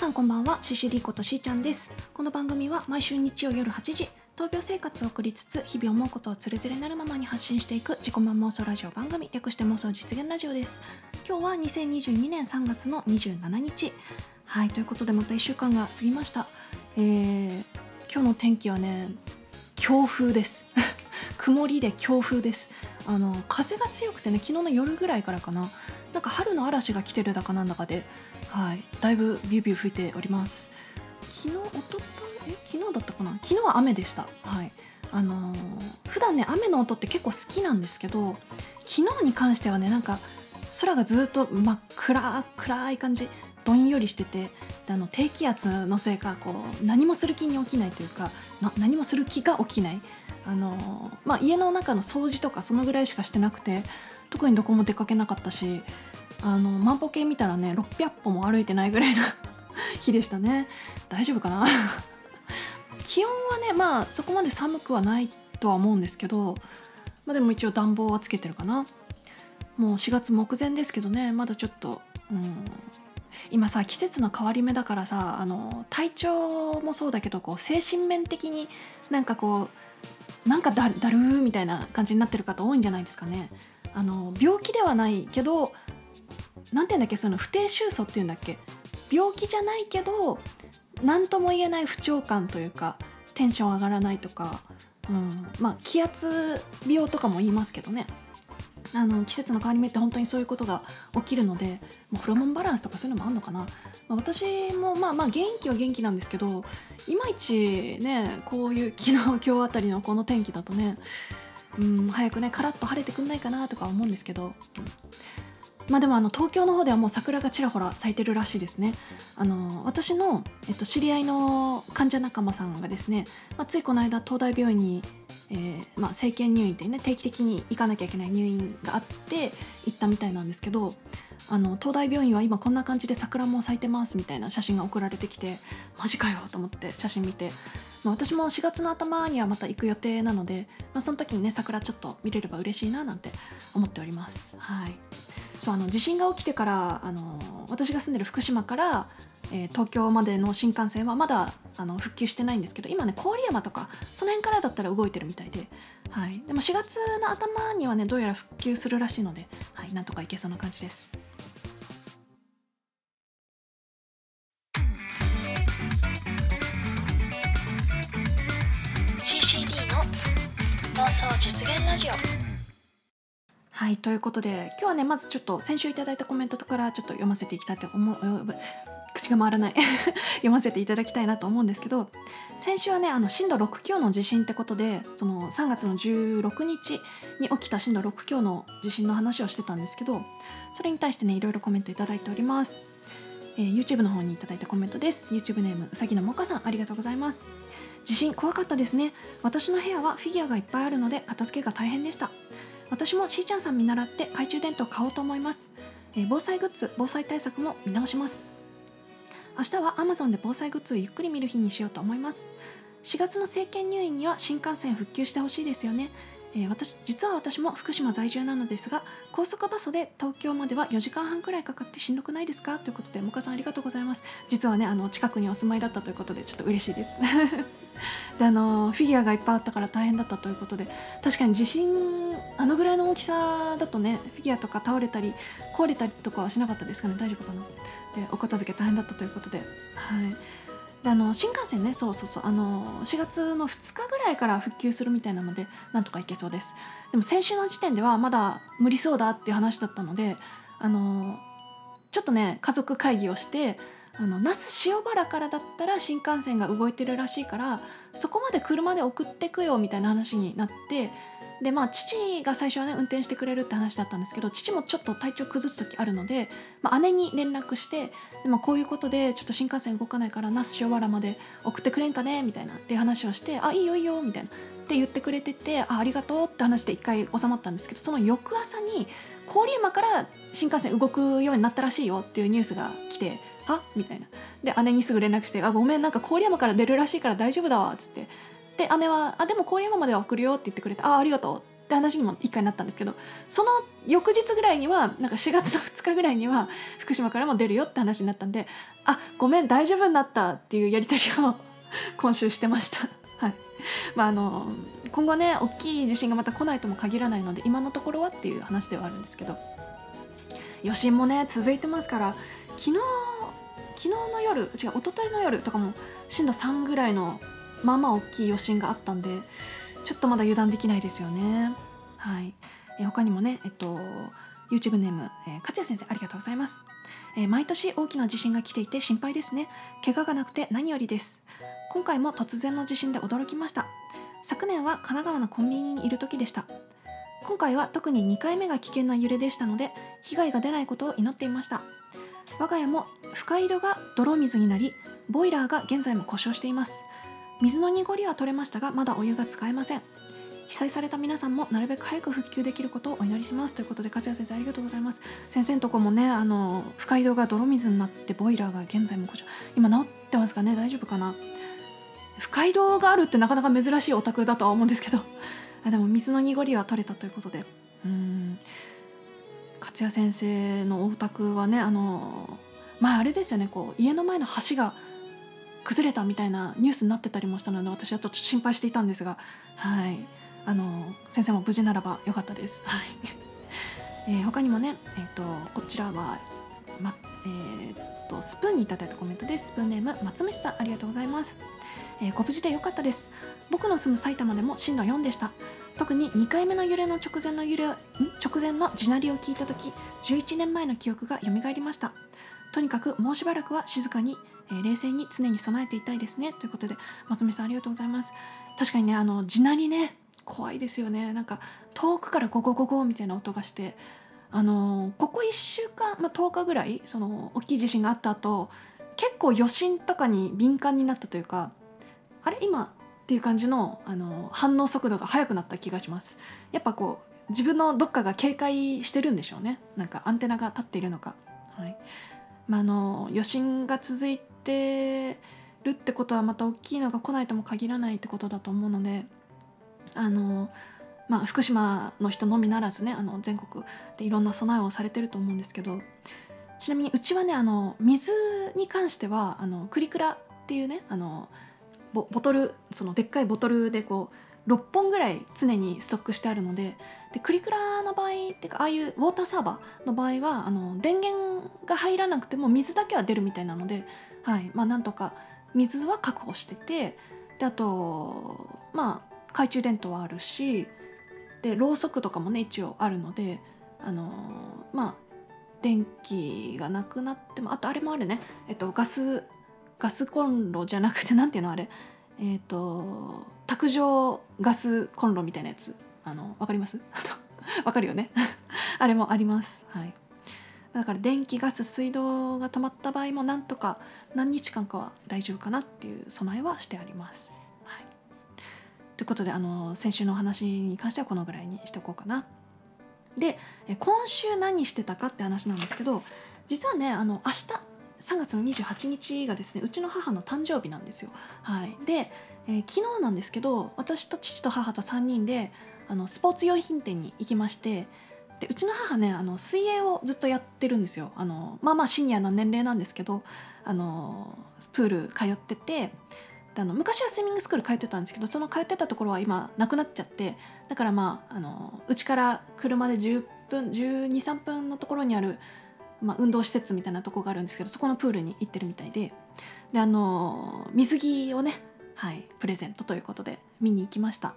さんこんばんはシシリことしーちゃんです。この番組は毎週日曜夜8時闘病生活を送りつつ日々思うことをつれづれなるままに発信していく自己満妄想ラジオ番組略して妄想実現ラジオです。今日は2022年3月の27日。はいということでまた1週間が過ぎました。えー、今日の天気はね強風です。曇りで強風です。あの風が強くてね昨日の夜ぐらいからかな。なんか春の嵐が来てるだかなんだかで、はい、だいぶビュービュー吹いております。昨日おととえ？昨日だったかな？昨日は雨でした。はい。あのー、普段ね雨の音って結構好きなんですけど昨日に関してはねなんか空がずっと真っ暗暗い感じどんよりしててあの低気圧のせいかこう何もする気に起きないというか何もする気が起きない。あの、まあ、家の中の掃除とかそのぐらいしかしてなくて特にどこも出かけなかったしあの万歩計見たらね600歩も歩いてないぐらいな 日でしたね。大丈夫かな？気温はねまあそこまで寒くはないとは思うんですけど、まあ、でも一応暖房はつけてるかな。もう4月目前ですけどねまだちょっと、うん、今さ季節の変わり目だからさあの体調もそうだけどこう精神面的になんかこうなんかだだるーみたいな感じになってる方多いんじゃないですかね。あの病気ではないけど何て言うんだっけその不定収素っていうんだっけ？病気じゃないけど何とも言えない不調感というかテンション上がらないとか、うん、まあ気圧病とかも言いますけどね。あの季節の変わり目って本当にそういうことが起きるのでもうホルモンバランスとかそういうのもあるのかな、まあ、私もまあまあ元気は元気なんですけどいまいちねこういう昨日今日あたりのこの天気だとねうん早くねカラッと晴れてくんないかなとか思うんですけど、まあでもあの東京の方ではもう桜がちらほら咲いてるらしいですね。あの私の、えっと、知り合いの患者仲間さんがですね、まあ、ついこの間東大病院に、えーまあ、生検入院ってね定期的に行かなきゃいけない入院があって行ったみたいなんですけどあの東大病院は今こんな感じで桜も咲いてますみたいな写真が送られてきてマジかよと思って写真見てまあ、私も4月の頭にはまた行く予定なので、まあ、その時にね桜ちょっと見れれば嬉しいななんて思っております。はい、そうあの地震が起きてからあの私が住んでる福島から、えー、東京までの新幹線はまだあの復旧してないんですけど今ね郡山とかその辺からだったら動いてるみたいで、はい、でも4月の頭にはねどうやら復旧するらしいので、はい、なんとか行けそうな感じです。想実現ラジオはいということで今日はねまずちょっと先週いただいたコメントからちょっと読ませていきたいと思う口が回らない。読ませていただきたいなと思うんですけど先週はねあの震度6強の地震ってことでその3月の16日に起きた震度6強の地震の話をしてたんですけどそれに対してねいろいろコメントいただいております、えー、YouTube の方にいただいたコメントです。YouTube ネームうさぎのもかさんありがとうございます。地震怖かったですね。私の部屋はフィギュアがいっぱいあるので片付けが大変でした。私もしーちゃんさん見習って懐中電灯買おうと思います、えー、防災グッズ防災対策も見直します。明日は Amazon で防災グッズをゆっくり見る日にしようと思います。4月の政権入院には新幹線復旧してほしいですよね。えー、私実は私も福島在住なのですが高速バスで東京までは4時間半くらいかかってしんどくないですか？ということでもかさんありがとうございます。実はねあの近くにお住まいだったということでちょっと嬉しいです。であのフィギュアがいっぱいあったから大変だったということで確かに地震あのぐらいの大きさだとねフィギュアとか倒れたり壊れたりとかはしなかったですかね？大丈夫かな？でお片付け大変だったということではい。であの新幹線ねそうそうそうあの4月の2日ぐらいから復旧するみたいなのでなんとか行けそうです。でも先週の時点ではまだ無理そうだっていう話だったのであのちょっとね家族会議をしてあの那須塩原からだったら新幹線が動いてるらしいからそこまで車で送ってくよみたいな話になってでまあ父が最初はね運転してくれるって話だったんですけど父もちょっと体調崩す時あるので、まあ、姉に連絡してでもこういうことでちょっと新幹線動かないから那須塩原まで送ってくれんかねみたいなっていう話をして「あいいよいいよ」みたいなって言ってくれてて「あありがとう」って話で一回収まったんですけどその翌朝に郡山から新幹線動くようになったらしいよっていうニュースが来て「は？みたいな。で姉にすぐ連絡して「あごめんなんか郡山から出るらしいから大丈夫だわ」っつってで姉は「あでも郡山までは送るよ」って言ってくれて「あありがとう」って話にも一回なったんですけどその翌日ぐらいにはなんか4月の 2日ぐらいには福島からも出るよって話になったんであごめん大丈夫になったっていうやり取りを 今週してました。はいまあ、あの今後ね大きい地震がまた来ないとも限らないので今のところはっていう話ではあるんですけど余震もね続いてますから昨日昨日の夜違う一昨日の夜とかも震度3ぐらいのまあまあ大きい余震があったんでちょっとまだ油断できないですよね。はい、え他にもね、えっと、YouTube ネーム、えー、勝谷先生ありがとうございます、えー、毎年大きな地震が来ていて心配ですね。怪我がなくて何よりです。今回も突然の地震で驚きました。昨年は神奈川のコンビニにいる時でした。今回は特に2回目が危険な揺れでしたので被害が出ないことを祈っていました我が家も深井戸が泥水になりボイラーが現在も故障しています水の濁りは取れましたがまだお湯が使えません。被災された皆さんもなるべく早く復旧できることをお祈りしますということで勝谷先生ありがとうございます。先生のとこもねあの深井戸が泥水になってボイラーが現在も故障今治ってますかね？大丈夫かな？深井戸があるってなかなか珍しいお宅だとは思うんですけど。あでも水の濁りは取れたということで。うん。勝谷先生のお宅はねあのまああれですよね。こう家の前の橋が崩れたみたいなニュースになってたりもしたので私はちょっと心配していたんですがはい。あの先生も無事ならばよかったです。はい。えー、他にもね、えーと、こちらは、まえーと、スプーンにいただいたコメントです。スプーンネーム松虫さんありがとうございます。えー、ご無事でよかったです。僕の住む埼玉でも震度4でした。特に2回目の揺れの直前の揺れ直前の地鳴りを聞いた時11年前の記憶が蘇りました。とにかくもうしばらくは静かに、えー、冷静に常に備えていたいですね。ということで松見さんありがとうございます。確かにねあの地鳴りね怖いですよね。なんか遠くからゴゴゴゴみたいな音がしてあのここ1週間、まあ、10日ぐらいその大きい地震があった後結構余震とかに敏感になったというかあれ今っていう感じのあの反応速度が速くなった気がします。やっぱこう自分のどっかが警戒してるんでしょうね。なんかアンテナが立っているのか。はい。まあ、あの余震が続いてるってことはまた大きいのが来ないとも限らないってことだと思うのであのまあ、福島の人のみならずねあの全国でいろんな備えをされてると思うんですけどちなみにうちはねあの水に関してはあのクリクラっていうねあのボトルそのでっかいボトルでこう6本ぐらい常にストックしてあるのででクリクラの場合ってかああいうウォーターサーバーの場合はあの電源が入らなくても水だけは出るみたいなので、はい。まあ、なんとか水は確保しててであとまあ懐中電灯はあるしでろうそくとかもね一応あるのであのまあ電気がなくなってもあとあれもあるね、えっと、ガスガスコンロじゃなくて何ていうのあれ。えっ、と卓上ガスコンロみたいなやつ。あの分かります？わかるよね？あれもありますはいだから電気ガス水道が止まった場合もなんとか何日間かは大丈夫かなっていう備えはしてあります。はい、ということであの先週のお話に関してはこのぐらいにしておこうかな。で今週何してたかって話なんですけど実はねあの明日3月の28日がですねうちの母の誕生日なんですよ。はい、で、えー、昨日なんですけど私と父と母と3人であのスポーツ用品店に行きましてでうちの母ねあの水泳をずっとやってるんですよあのまあまあシニアな年齢なんですけどあのプール通っててあの昔はスイミングスクール通ってたんですけどその通ってたところは今なくなっちゃってだからまあうちから車で10分1 2 3分のところにあるまあ、運動施設みたいなとこがあるんですけどそこのプールに行ってるみたいでであの水着をね、はい、プレゼントということで見に行きました。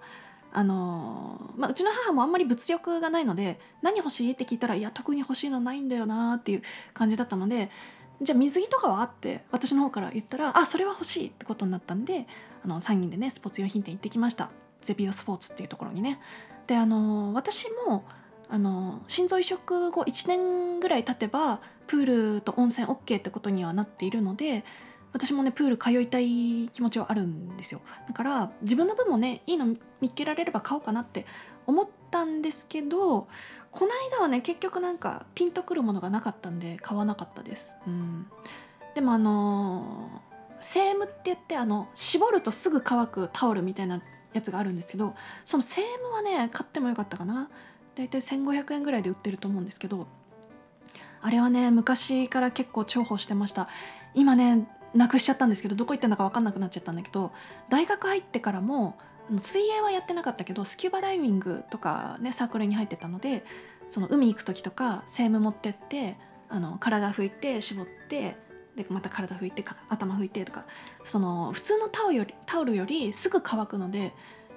あのまあ、うちの母もあんまり物欲がないので何欲しいって聞いたらいや特に欲しいのないんだよなっていう感じだったのでじゃあ水着とかはって私の方から言ったらあそれは欲しいってことになったんであの3人でねスポーツ用品店行ってきました。ゼビオスポーツっていうところにね。であの私もあの心臓移植後1年ぐらい経てばプールと温泉 OK ってことにはなっているので私もねプール通いたい気持ちはあるんですよ。だから自分の分もねいいの見つけられれば買おうかなって思ったんですけどこの間はね結局なんかピンとくるものがなかったんで買わなかったです、うん、でもあのセームって言ってあの絞るとすぐ乾くタオルみたいなやつがあるんですけどそのセームはね買ってもよかったかな。大体1500円ぐらいで売ってると思うんですけどあれはね昔から結構重宝してました。今ねなくしちゃったんですけどどこ行ったんだか分かんなくなっちゃったんだけど大学入ってからも水泳はやってなかったけどスキューバダイビングとかねサークルに入ってたのでその海行く時とかセーム持ってってあの体拭いて絞ってでまた体拭いて頭拭いてとかその普通のタオルよりタオルよりすぐ乾くので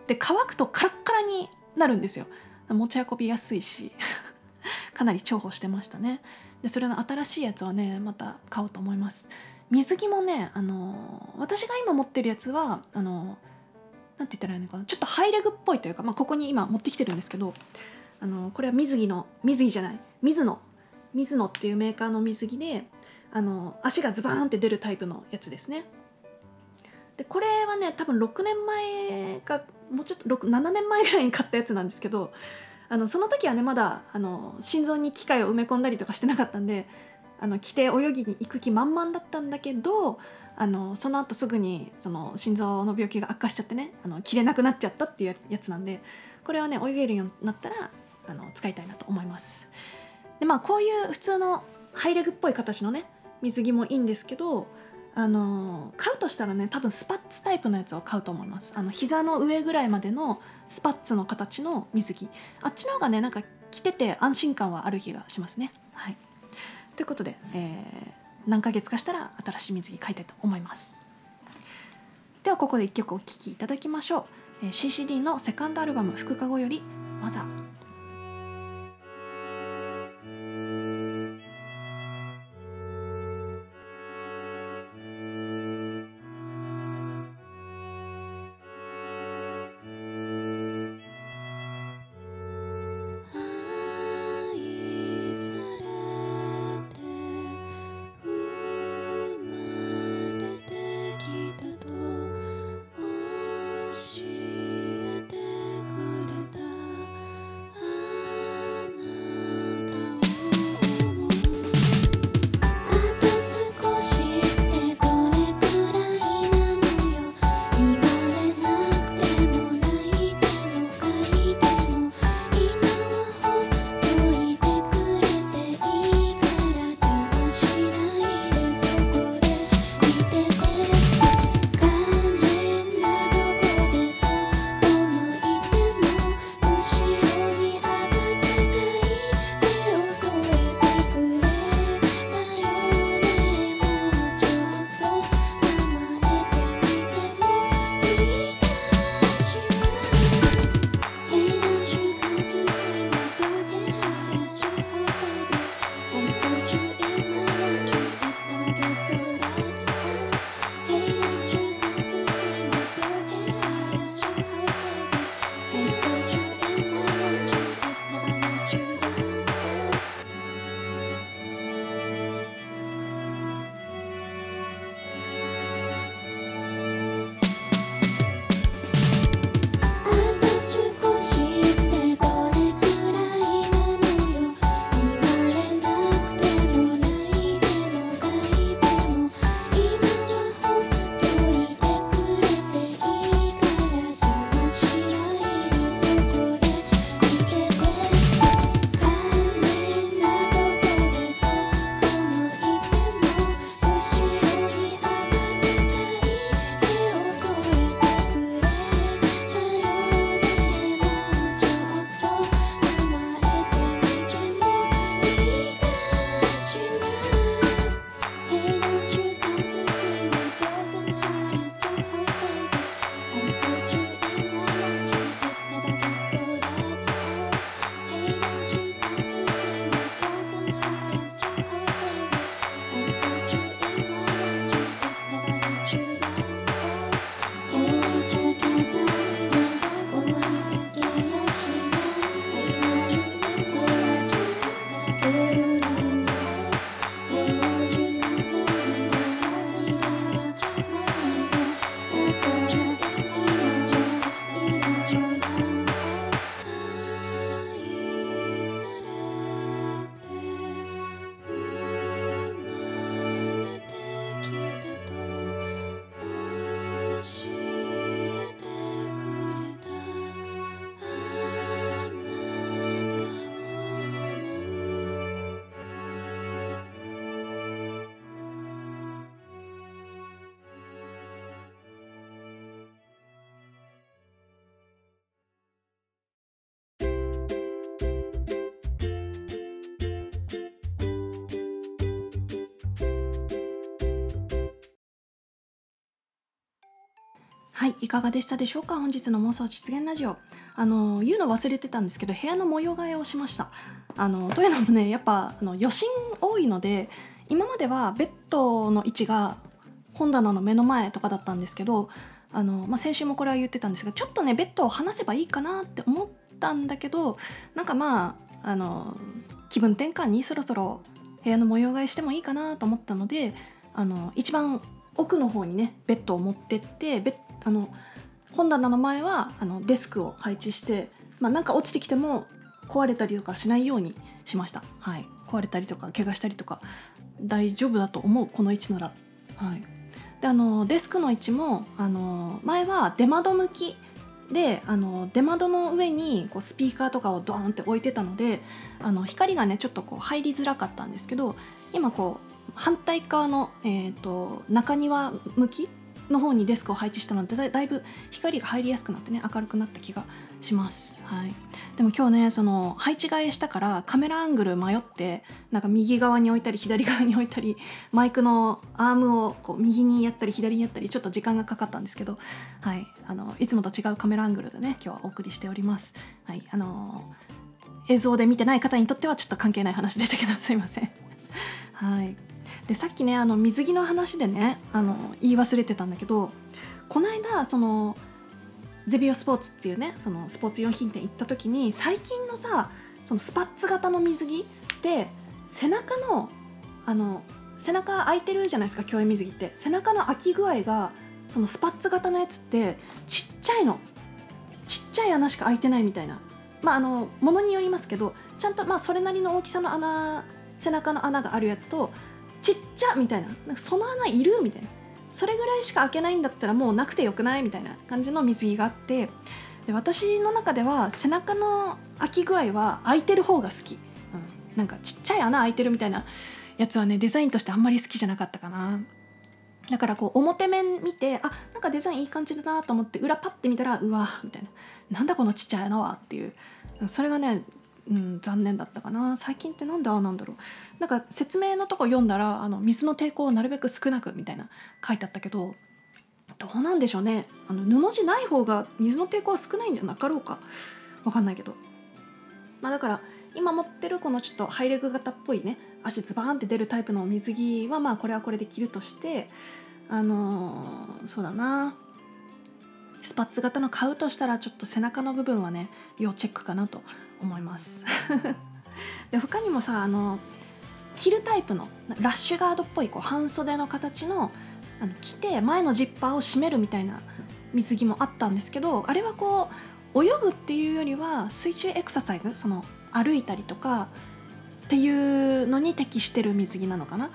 で乾くとカラッカラになるんですよ。持ち運びやすいし かなり重宝してましたね。でそれの新しいやつはねまた買おうと思います。水着もねあの私が今持ってるやつはあのなんて言ったらいいのかなちょっとハイレグっぽいというか、まあ、ここに今持ってきてるんですけどあのこれは水着の水着じゃない水野水野っていうメーカーの水着であの足がズバーンって出るタイプのやつですね。でこれはね多分6年前かもうちょっと7年前ぐらいに買ったやつなんですけどあのその時はねまだあの心臓に機械を埋め込んだりとかしてなかったんであの着て泳ぎに行く気満々だったんだけどあのその後すぐにその心臓の病気が悪化しちゃってねあの着れなくなっちゃったっていうやつなんでこれはね泳げるようになったらあの使いたいなと思います。でまあこういう普通のハイレグっぽい形のね水着もいいんですけどあの買うとしたらね多分スパッツタイプのやつを買うと思います。あの膝の上ぐらいまでのスパッツの形の水着。あっちの方がねなんか着てて安心感はある気がしますね。はい。ということで、えー、何ヶ月かしたら新しい水着買いたいと思います。ではここで1曲お聴きいただきましょう、えー、CCD のセカンドアルバム「福かご」より「マザー」はい、いかがでしたでしょうか？本日の妄想実現ラジオ。あの、言うの忘れてたんですけど、部屋の模様替えをしました。あの、というのもね、やっぱ、あの余震多いので、今まではベッドの位置が本棚の目の前とかだったんですけど、あの、まあ、先週もこれは言ってたんですが、ちょっとね、ベッドを離せばいいかなって思ったんだけど、なんかまあ、あの、気分転換にそろそろ部屋の模様替えしてもいいかなと思ったので、あの、一番奥の方にねベッドを持ってってベあの本棚の前はあのデスクを配置して、まあ、なんか落ちてきても壊れたりとかしないようにしました、はい、壊れたりとか怪我したりとか大丈夫だと思うこの位置なら、はい、であのデスクの位置もあの前は出窓向きであの出窓の上にこうスピーカーとかをドーンって置いてたのであの光がねちょっとこう入りづらかったんですけど今こう反対側の、えーと、中庭向きの方にデスクを配置したのでだいぶ光が入りやすくなってね明るくなった気がします、はい、でも今日ねその配置替えしたからカメラアングル迷ってなんか右側に置いたり左側に置いたりマイクのアームをこう右にやったり左にやったりちょっと時間がかかったんですけど、はい、あのいつもと違うカメラアングルでね今日はお送りしております。はい。あの映像で見てない方にとってはちょっと関係ない話でしたけどすいません。はい。でさっきねあの水着の話でねあの言い忘れてたんだけどこの間そのゼビオスポーツっていうねそのスポーツ用品店行った時に最近のさそのスパッツ型の水着で背中のあの背中開いてるじゃないですか競泳水着って。背中の開き具合がそのスパッツ型のやつってちっちゃいの。ちっちゃい穴しか開いてないみたいな。まああのものによりますけどちゃんとまあそれなりの大きさの穴背中の穴があるやつとちっちゃみたいななんかその穴いるみたいな。それぐらいしか開けないんだったらもうなくてよくないみたいな感じの水着があってで私の中では背中の開き具合は開いてる方が好き、うん、なんかちっちゃい穴開いてるみたいなやつはねデザインとしてあんまり好きじゃなかったかな。だからこう表面見てあなんかデザインいい感じだなと思って裏パッて見たらうわみたいな。なんだこのちっちゃい穴はっていう。それがねうん、残念だったかな。最近ってなんでああなんだろう。なんか説明のとこ読んだらあの水の抵抗をなるべく少なくみたいな書いてあったけどどうなんでしょうね。あの布地ない方が水の抵抗は少ないんじゃなかろうか。わかんないけど。まあだから今持ってるこのちょっとハイレグ型っぽいね足ズバーンって出るタイプの水着はまあこれはこれで着るとしてあのー、そうだな。スパッツ型の買うとしたらちょっと背中の部分はね要チェックかなと。思います。で他にもさあの着るタイプのラッシュガードっぽいこう半袖の形のあの着て前のジッパーを閉めるみたいな水着もあったんですけどあれはこう泳ぐっていうよりは水中エクササイズその歩いたりとかっていうのに適してる水着なのかな。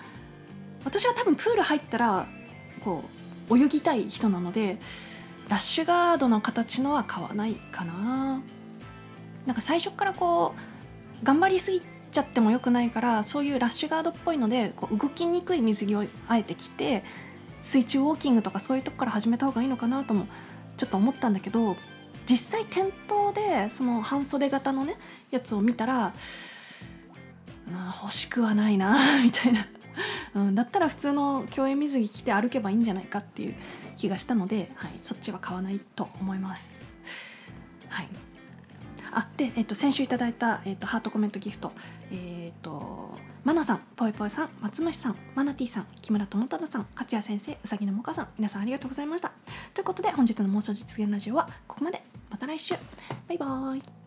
私は多分プール入ったらこう泳ぎたい人なのでラッシュガードの形のは買わないかな。なんか最初からこう頑張りすぎちゃってもよくないからそういうラッシュガードっぽいのでこう動きにくい水着をあえて着て水中ウォーキングとかそういうとこから始めた方がいいのかなともちょっと思ったんだけど実際店頭でその半袖型のねやつを見たら、うん、欲しくはないな みたいな、うん、だったら普通の競泳水着着て歩けばいいんじゃないかっていう気がしたので、はい、そっちは買わないと思います。あで、えっと、先週いただいた、えっと、ハートコメントギフト、えっと、マナさん、ぽいぽいさん、松虫さん、マナティさん、木村智忠さん、勝谷先生、うさぎのもかさん、皆さんありがとうございました。ということで、本日の妄想実現ラジオはここまで。また来週。バイバーイ。